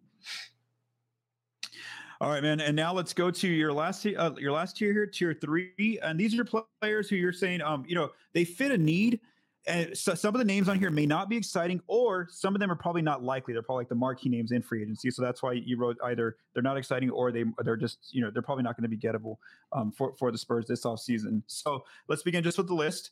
All right, man. And now let's go to your last uh, your last tier here, tier three. And these are players who you're saying, um, you know, they fit a need. And so some of the names on here may not be exciting, or some of them are probably not likely. They're probably like the marquee names in free agency. So that's why you wrote either they're not exciting or they they're just you know they're probably not going to be gettable um, for for the Spurs this offseason. So let's begin just with the list.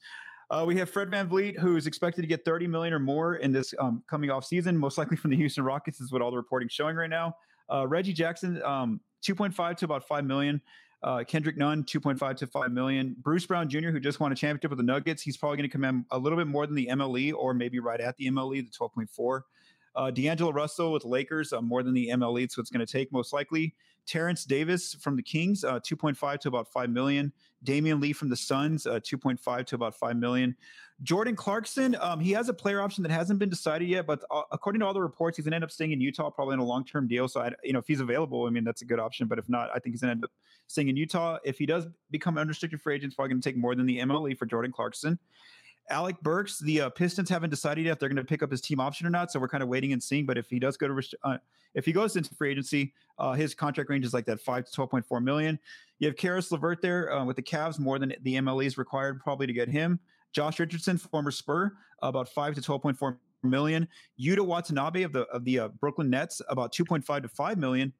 Uh, we have Fred VanVleet, who is expected to get 30 million or more in this um, coming off season, most likely from the Houston Rockets, is what all the reporting showing right now. Uh, Reggie Jackson, um, 2.5 to about 5 million. Uh, Kendrick Nunn, 2.5 to 5 million. Bruce Brown Jr., who just won a championship with the Nuggets, he's probably going to command a little bit more than the MLE or maybe right at the MLE, the 12.4. Uh, D'Angelo Russell with Lakers, uh, more than the ML MLE, so it's going to take most likely. Terence Davis from the Kings, uh, 2.5 to about 5 million. Damion Lee from the Suns, uh, 2.5 to about 5 million. Jordan Clarkson, um, he has a player option that hasn't been decided yet, but uh, according to all the reports, he's going to end up staying in Utah, probably in a long term deal. So, I, you know, if he's available, I mean, that's a good option. But if not, I think he's going to end up staying in Utah. If he does become unrestricted free agent, it's probably going to take more than the MLE for Jordan Clarkson. Alec Burks, the uh, Pistons haven't decided yet if they're going to pick up his team option or not, so we're kind of waiting and seeing. But if he does go to, uh, if he goes into free agency, uh, his contract range is like that five to twelve point four million. You have Caris LeVert there uh, with the Cavs, more than the MLE is required probably to get him. Josh Richardson, former Spur, about five to twelve point four million. Yuta Watanabe of the of the uh, Brooklyn Nets, about two point five to five million.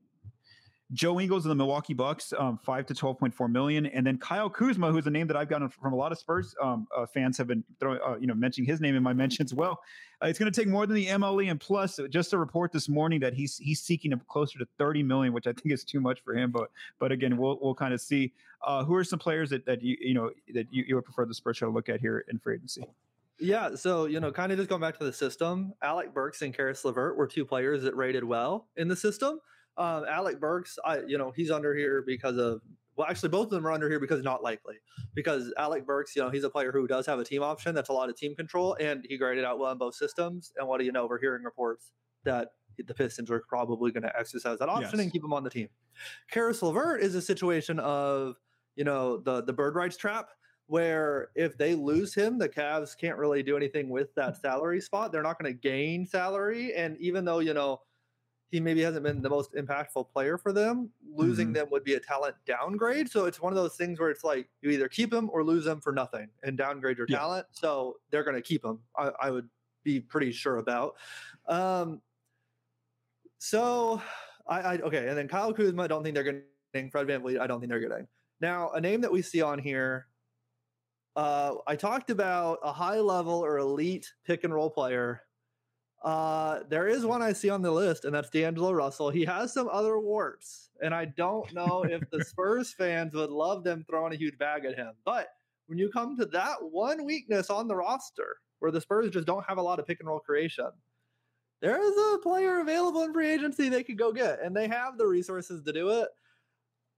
Joe Ingles of the Milwaukee Bucks, um, five to twelve point four million, and then Kyle Kuzma, who's a name that I've gotten from a lot of Spurs um, uh, fans have been throwing, uh, you know, mentioning his name in my mentions. Well, uh, it's going to take more than the MLE, and plus, just a report this morning that he's he's seeking closer to thirty million, which I think is too much for him. But but again, we'll we'll kind of see uh, who are some players that that you you know that you, you would prefer the Spurs to look at here in free agency. Yeah, so you know, kind of just going back to the system, Alec Burks and Caris LeVert were two players that rated well in the system. Um, Alec Burks, I you know he's under here because of well, actually both of them are under here because not likely because Alec Burks, you know, he's a player who does have a team option. That's a lot of team control, and he graded out well in both systems. And what do you know? We're hearing reports that the Pistons are probably going to exercise that option yes. and keep him on the team. Caris LeVert is a situation of you know the the bird rights trap where if they lose him, the Cavs can't really do anything with that salary spot. They're not going to gain salary, and even though you know he maybe hasn't been the most impactful player for them. Losing mm-hmm. them would be a talent downgrade. So it's one of those things where it's like you either keep him or lose them for nothing and downgrade your yeah. talent. So they're going to keep him. I, I, would be pretty sure about. Um, so I, I, okay, and then Kyle Kuzma. I don't think they're getting Fred VanVleet. I don't think they're getting. Now a name that we see on here. Uh, I talked about a high level or elite pick and roll player uh, there is one I see on the list, and that's D'Angelo Russell. He has some other warts, and I don't know if the *laughs* Spurs fans would love them throwing a huge bag at him. But when you come to that one weakness on the roster, where the Spurs just don't have a lot of pick and roll creation, there is a player available in free agency they could go get, and they have the resources to do it.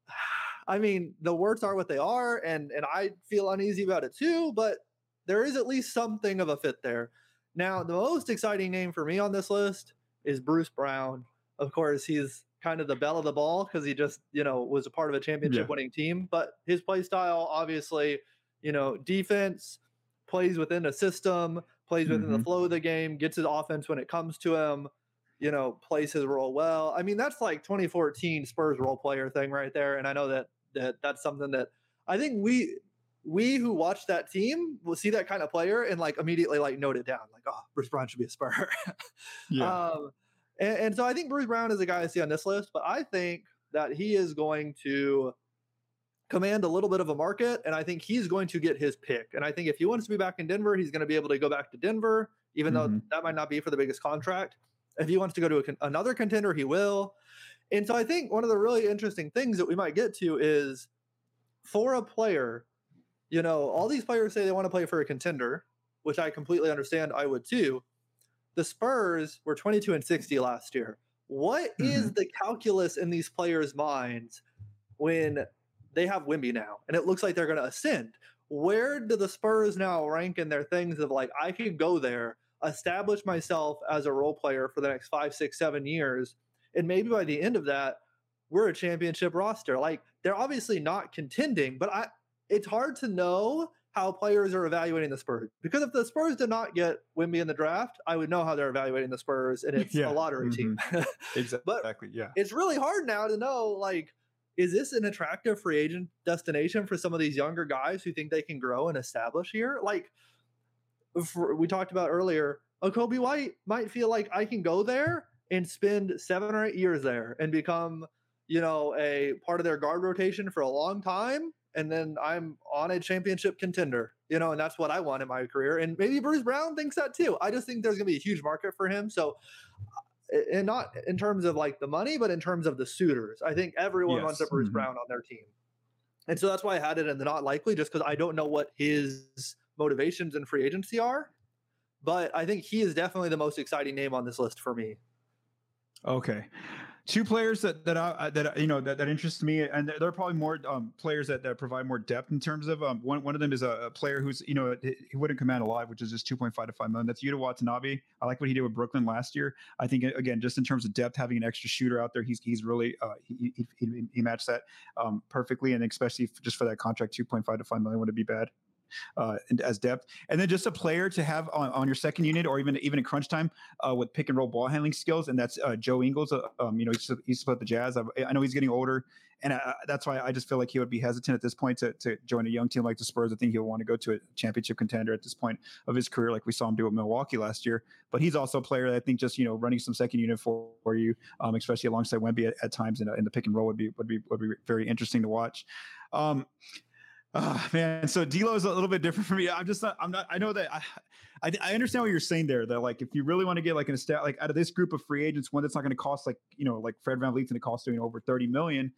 *sighs* I mean, the words are what they are, and and I feel uneasy about it too. But there is at least something of a fit there. Now, the most exciting name for me on this list is Bruce Brown. Of course, he's kind of the belle of the ball because he just, you know, was a part of a championship winning yeah. team. But his play style, obviously, you know, defense, plays within a system, plays within mm-hmm. the flow of the game, gets his offense when it comes to him, you know, plays his role well. I mean, that's like 2014 Spurs role player thing right there. And I know that that that's something that I think we we who watch that team will see that kind of player and like immediately like note it down, like, oh, Bruce Brown should be a Spur. *laughs* yeah. Um, and, and, so I think Bruce Brown is a guy I see on this list, but I think that he is going to command a little bit of a market, and I think he's going to get his pick. And I think if he wants to be back in Denver, he's going to be able to go back to Denver, even mm-hmm. though that might not be for the biggest contract. If he wants to go to a, another contender, he will. And so I think one of the really interesting things that we might get to is for a player you know, all these players say they want to play for a contender, which I completely understand. I would too. The Spurs were 22 and 60 last year. What mm-hmm. is the calculus in these players' minds when they have Wemby now and it looks like they're going to ascend? Where do the Spurs now rank in their things of like, I could go there, establish myself as a role player for the next five, six, seven years, and maybe by the end of that, we're a championship roster. Like they're obviously not contending, but I it's hard to know how players are evaluating the Spurs because if the Spurs did not get Wemby in the draft, I would know how they're evaluating the Spurs, and *laughs* it's yeah. a lottery mm-hmm. *laughs* team. exactly. but yeah, it's really hard now to know like. Is this an attractive free agent destination for some of these younger guys who think they can grow and establish here? Like for, we talked about earlier, a Coby White might feel like I can go there and spend seven or eight years there and become, you know, a part of their guard rotation for a long time and then I'm on a championship contender, you know, and that's what I want in my career. And maybe Bruce Brown thinks that too. I just think there's going to be a huge market for him. So, and not in terms of like the money, but in terms of the suitors. I think everyone yes. wants a Bruce mm-hmm. Brown on their team. And so that's why I had it in the not likely, just because I don't know what his motivations in free agency are. But I think he is definitely the most exciting name on this list for me. Okay two players that that I, that you know that, that interest me, and there are probably more um, players that, that provide more depth in terms of um, one one of them is a, a player who's you know he wouldn't command a lot, which is just two point five to five million. That's Yuta Watanabe. I like what he did with Brooklyn last year. I think again, just in terms of depth, having an extra shooter out there, he's he's really uh, he, he, he, he matched that um, perfectly, and especially just for that contract, two point five to five million wouldn't be bad? Uh, as depth, and then just a player to have on, on your second unit or even even in crunch time uh, with pick and roll ball handling skills, and that's uh, Joe Ingles. Uh, um, you know, he's, he's the Jazz. I, I know he's getting older, and I, that's why I just feel like he would be hesitant at this point to, to join a young team like the Spurs. I think he'll want to go to a championship contender at this point of his career, like we saw him do at Milwaukee last year. But he's also a player that I think just you know running some second unit for, for you, um, especially alongside Wemby at, at times in, in, the pick and roll would be would be would be very interesting to watch. Um, Oh, man, so D'Lo is a little bit different for me. I'm just not. I'm not. I know that. I, I, I understand what you're saying there. That like, if you really want to get like an estat, like out of this group of free agents, one that's not going to cost like you know like Fred VanVleet's going to cost you know over 30 million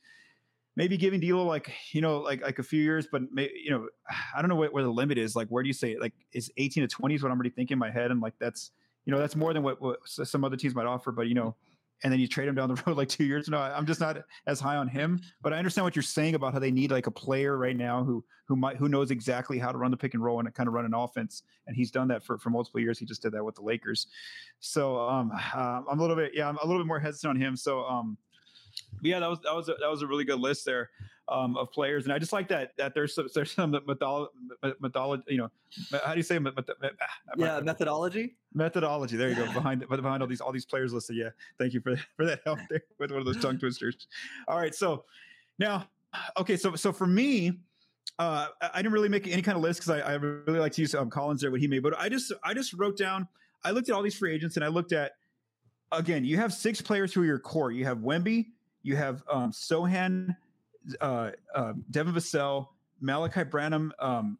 maybe giving D'Lo like you know like like a few years, but may, you know I don't know what, where the limit is. Like where do you say like is 18 to 20 is what I'm already thinking in my head, and like that's you know that's more than what, what some other teams might offer. But you know, and then you trade him down the road *laughs* like two years. No, I'm just not as high on him. But I understand what you're saying about how they need like a player right now who who might who knows exactly how to run the pick and roll and kind of run an offense. And he's done that for for multiple years. He just did that with the Lakers. So um, uh, I'm a little bit yeah I'm a little bit more hesitant on him. So um yeah, that was that was a, that was a really good list there um, of players, and I just like that that there's some, there's some methodology, methodology, you know, how do you say method, yeah methodology methodology. There you go *laughs* behind behind all these all these players listed. Yeah, thank you for for that help there with one of those tongue twisters. All right, so now okay, so so for me. Uh, I didn't really make any kind of list because I, I, really like to use um, Collin's there what he made, but I just I just wrote down. I looked at all these free agents and I looked at again. You have six players who are your core. You have Wemby, you have um, Sochan, uh, uh, Devin Vassell, Malaki Branham, um,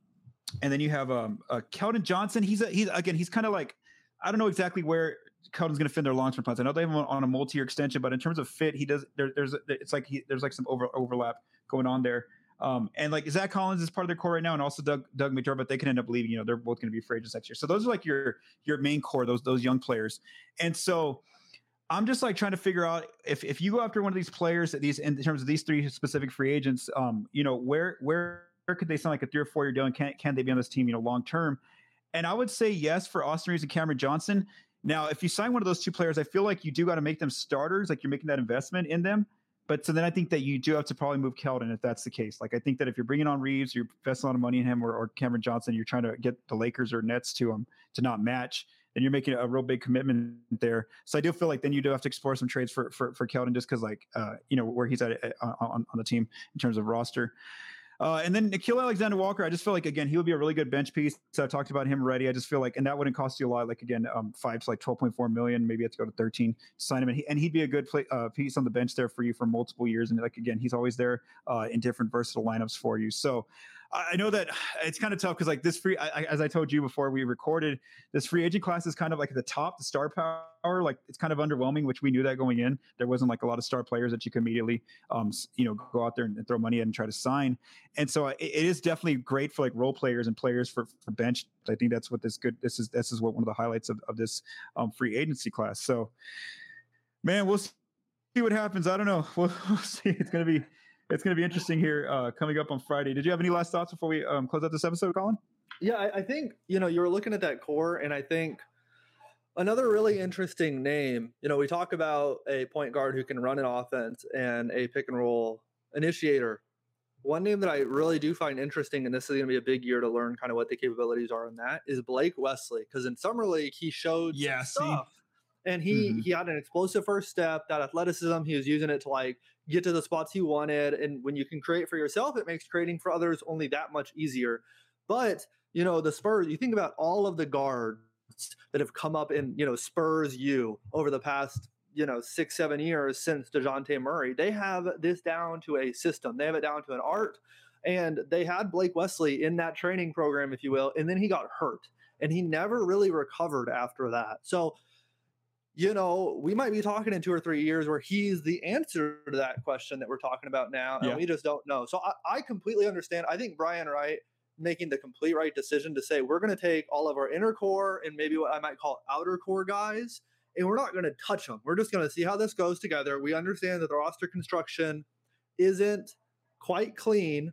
and then you have um, uh, Keldon Johnson. He's a, he's again he's kind of like I don't know exactly where Keldon's going to fit their long term plans. I know they have him on a multi year extension, but in terms of fit, he does. There, there's it's like he, there's like some over, overlap going on there. Um, and like Zach Collins is part of their core right now, and also Doug Doug McDermott, but they can end up leaving. You know, they're both going to be free agents next year. So those are like your your main core, those those young players. And so I'm just like trying to figure out if if you go after one of these players at these in terms of these three specific free agents, um, you know, where where where could they sign like a three or four year deal and can can they be on this team, you know, long term? And I would say yes for Austin Reaves and Cameron Johnson. Now, if you sign one of those two players, I feel like you do got to make them starters, like you're making that investment in them. But so then I think that you do have to probably move Keldon if that's the case. Like I think that if you're bringing on Reaves, you're investing a lot of money in him, or, or Cameron Johnson, you're trying to get the Lakers or Nets to him to not match then you're making a real big commitment there. So I do feel like then you do have to explore some trades for for, for Keldon just because like uh, you know where he's at uh, on, on the team in terms of roster. Uh, and then Nickeil Alexander Walker, I just feel like again he would be a really good bench piece. So I talked about him already. I just feel like, and that wouldn't cost you a lot. Like again, um, five to like twelve point four million. Maybe you have to go to thirteen to sign him, and, he, and he'd be a good play, uh, piece on the bench there for you for multiple years. And like again, he's always there uh, in different versatile lineups for you. So I know that *sighs* it's kind of tough because like this free, I, as I told you before we recorded, this free agent class is kind of like at the top, the star power. Like it's kind of underwhelming, which we knew that going in. There wasn't like a lot of star players that you could immediately, um, you know, go out there and, throw money at and try to sign. And so it, it is definitely great for like role players and players for, for bench. I think that's what this good. This is this is what one of the highlights of, of this um, free agency class. So, man, we'll see what happens. I don't know. *laughs* We'll, we'll see. It's gonna be it's going to be interesting here uh, coming up on Friday. Did you have any last thoughts before we um, close out this episode, Collin? Yeah, I, I think you know you were looking at that core, and I think another really interesting name. You know, we talk about a point guard who can run an offense and a pick and roll initiator. One name that I really do find interesting, and this is going to be a big year to learn kind of what the capabilities are in that, is Blake Wesley. Because in summer league, he showed yeah, stuff. See? and he mm-hmm. he had an explosive first step that athleticism he was using it to like get to the spots he wanted and when you can create for yourself it makes creating for others only that much easier. But you know the spurs you think about all of the guards that have come up in you know spurs you over the past you know six seven years since dejounte murray they have this down to a system. They have it down to an art. And they had blake wesley in that training program if you will and then he got hurt and he never really recovered after that. So you know, we might be talking in two or three years where he's the answer to that question that we're talking about now, and yeah. we just don't know. So I, I, completely understand. I think Brian Wright making the complete right decision to say we're going to take all of our inner core and maybe what I might call outer core guys, and we're not going to touch them. We're just going to see how this goes together. We understand that the roster construction isn't quite clean,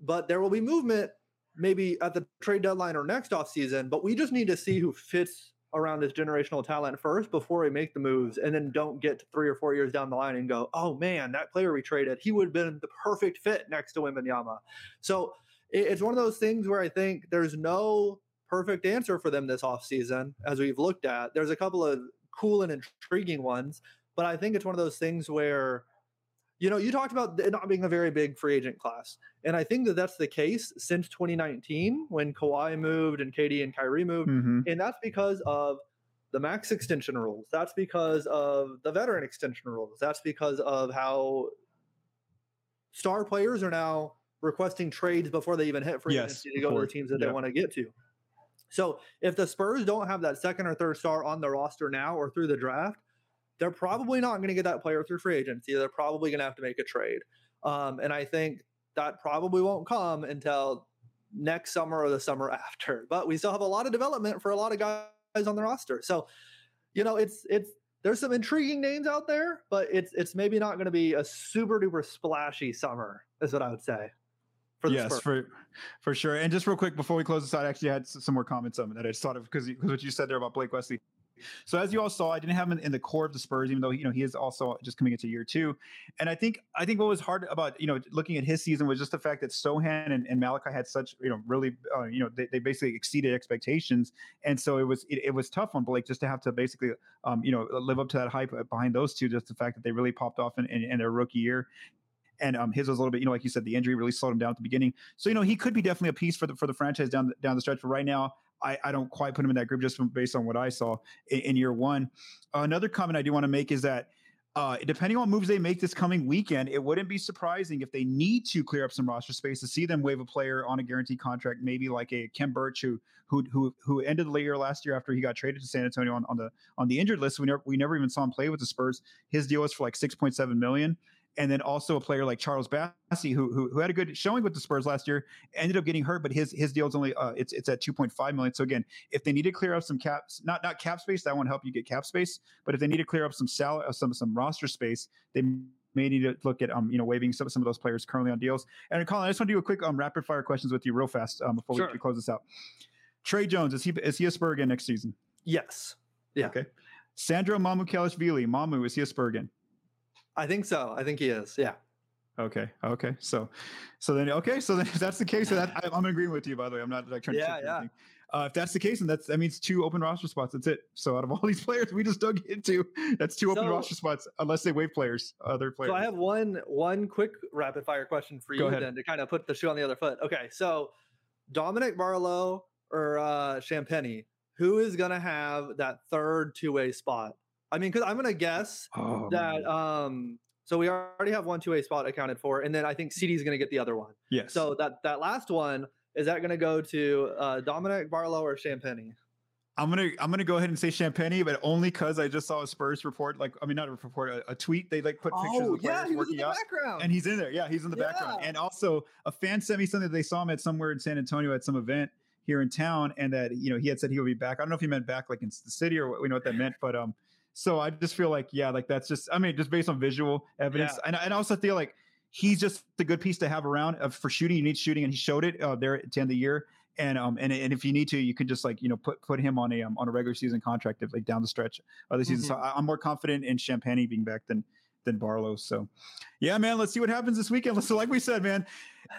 but there will be movement maybe at the trade deadline or next off season. But we just need to see who fits around this generational talent first before we make the moves and then don't get three or four years down the line and go, oh man, that player we traded, he would have been the perfect fit next to Wembanyama. So it's one of those things where I think there's no perfect answer for them this offseason, as we've looked at. There's a couple of cool and intriguing ones, but I think it's one of those things where, you know, you talked about it not being a very big free agent class. And I think that that's the case since 2019 when Kawhi moved and KD and Kyrie moved. Mhm. And that's because of the max extension rules. That's because of the veteran extension rules. That's because of how star players are now requesting trades before they even hit free Yes, agency to go to the teams that they want to get to. So if the Spurs don't have that second or third star on the roster now or through the draft, they're probably not going to get that player through free agency. They're probably going to have to make a trade. Um, and I think that probably won't come until next summer or the summer *laughs* after. But we still have a lot of development for a lot of guys on the roster. So, you know, it's it's there's some intriguing names out there, but it's it's maybe not going to be a super duper splashy summer, is what I would say. For the yes, Spurs. for for sure. And just real quick before we close this out, I actually had some more comments on that I just thought of because because what you said there about Blake Wesley. So as you all saw, I didn't have him in the core of the Spurs, even though you know he is also just coming into year two. And I think I think what was hard about you know looking at his season was just the fact that Sochan and, and Malaki had such you know really uh, you know they, they basically exceeded expectations, and so it was it, it was tough on Blake just to have to basically um, you know live up to that hype behind those two. Just the fact that they really popped off in, in, in their rookie year and um, his was a little bit, you know, like you said, the injury really slowed him down at the beginning. So you know, he could be definitely a piece for the for the franchise down the, down the stretch. But right now, I, I don't quite put him in that group just based on what I saw in, in year one. Uh, another comment I do want to make is that. Uh, depending on moves they make this coming weekend, it wouldn't be surprising if they need to clear up some roster space to see them waive a player on a guaranteed contract, maybe like a Khem Birch who who who who ended the year last year after he got traded to San Antonio on, on the on the injured list. We never we never even saw him play with the Spurs. His deal was for like six point seven million and then also a player like Charles Bassey, who, who who had a good showing with the Spurs last year, ended up getting hurt, but his his deal's only uh, it's it's at two point five million. So again, if they need to clear up some caps, not not cap space, that won't help you get cap space. But if they need to clear up some salary, some some roster space, they may need to look at um you know waiving some some of those players currently on deals. And Collin, I just want to do a quick um rapid fire questions with you real fast um before Sure. we, we close this out. Tre Jones is he is he a Spur again next season? yes. Yeah. Okay. Sandro Mamukelashvili, Mamu is he a Spur again? I think so. I think he is. Yeah. Okay. Okay. So, so then, okay. So then, *laughs* if that's the case, so that I, I'm agreeing with you. By the way, I'm not like trying to. Yeah, trick yeah. anything. Uh, if that's the case, and that's that means two open roster spots. That's it. So out of all *laughs* these players we just dug into, that's two open roster spots, unless they waive players, other players. So I have one one quick rapid fire question for you then to kind of put the shoe on the other foot. Okay, so Dominic Barlow or uh Champagnie, who is gonna have that third two way spot? I mean, because I'm gonna guess oh, that um so we already have one two way spot accounted for, and then I think Sidy is gonna get the other one. yes. So that that last one is that gonna go to uh Dominic Barlow or Champagnie? I'm gonna I'm gonna go ahead and say Champagnie, but only because I just saw a Spurs report. Like I mean, not a report, a, a tweet. They like put pictures of the Oh, yeah, players he was in working the out. background. and he's in there. Yeah, he's in the background. And also, a fan sent me something that they saw him at somewhere in San Antonio at some event here in town, and that you know he had said he would be back. I don't know if he meant back like in the city or what, we know what that meant, but um, so I just feel like yeah, like that's just I mean just based on visual evidence, Yeah. and and I also feel like he's just a good piece to have around uh, for shooting. You need shooting, and he showed it uh, there at the end of the year. And um and, and if you need to, you can just like you know put put him on a um, on a regular season contract if like down the stretch of the season. So I, I'm more confident in Champagnie being back than than Barlow. So yeah, man, let's see what happens this weekend. *laughs* So like we said, man,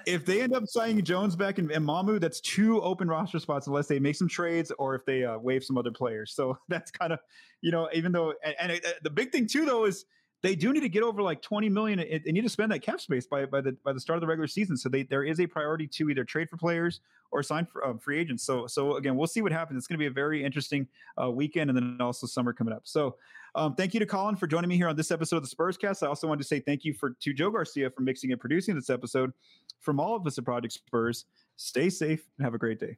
if they end up signing Jones back and, and Mamu, that's two open roster spots unless they make some trades or if they uh, waive some other players. So *laughs* that's kind of you know even though and, and uh, the big thing too though is they do need to get over like 20 million. They need to spend that cap space by by the by the start of the regular season. So they there is a priority to either trade for players or sign for um, free agents. So so again, we'll see what happens. It's going to be a very interesting uh, weekend, and then also summer coming up. So um, thank you to Collin for joining me here on this episode of the Spurscast. I also wanted to say thank you for to Joe Garcia for mixing and producing this episode. From all of us at Project Spurs, stay safe and have a great day.